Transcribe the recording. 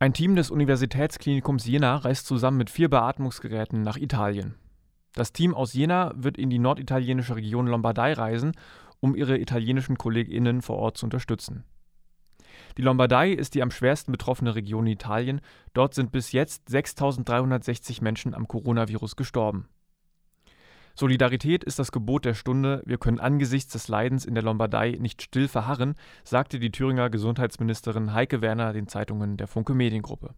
Ein Team des Universitätsklinikums Jena reist zusammen mit vier Beatmungsgeräten nach Italien. Das Team aus Jena wird in die norditalienische Region Lombardei reisen, um ihre italienischen KollegInnen vor Ort zu unterstützen. Die Lombardei ist die am schwersten betroffene Region in Italien. Dort sind bis jetzt 6.360 Menschen am Coronavirus gestorben. Solidarität ist das Gebot der Stunde. Wir können angesichts des Leidens in der Lombardei nicht still verharren, sagte die Thüringer Gesundheitsministerin Heike Werner den Zeitungen der Funke Mediengruppe.